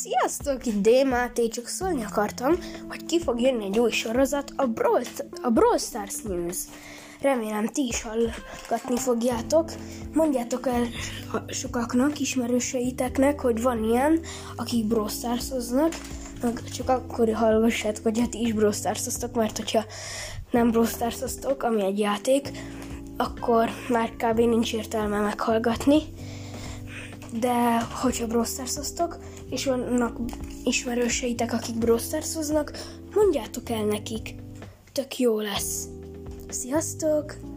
Sziasztok, itt Démáté, csak szólni akartam, hogy ki fog jönni egy új sorozat, a Brawl, a Brawl Stars News. Remélem ti is hallgatni fogjátok. Mondjátok el sokaknak, ismerőseiteknek, hogy van ilyen, akik Brawl Stars-oznak, csak akkor hallgassátok, hogyha ti is Brawl stars mert hogyha nem Brawl stars ami egy játék, akkor már kb. nincs értelme meghallgatni de hogyha Brawl és vannak ismerőseitek, akik Brawl mondjátok el nekik. Tök jó lesz. Sziasztok!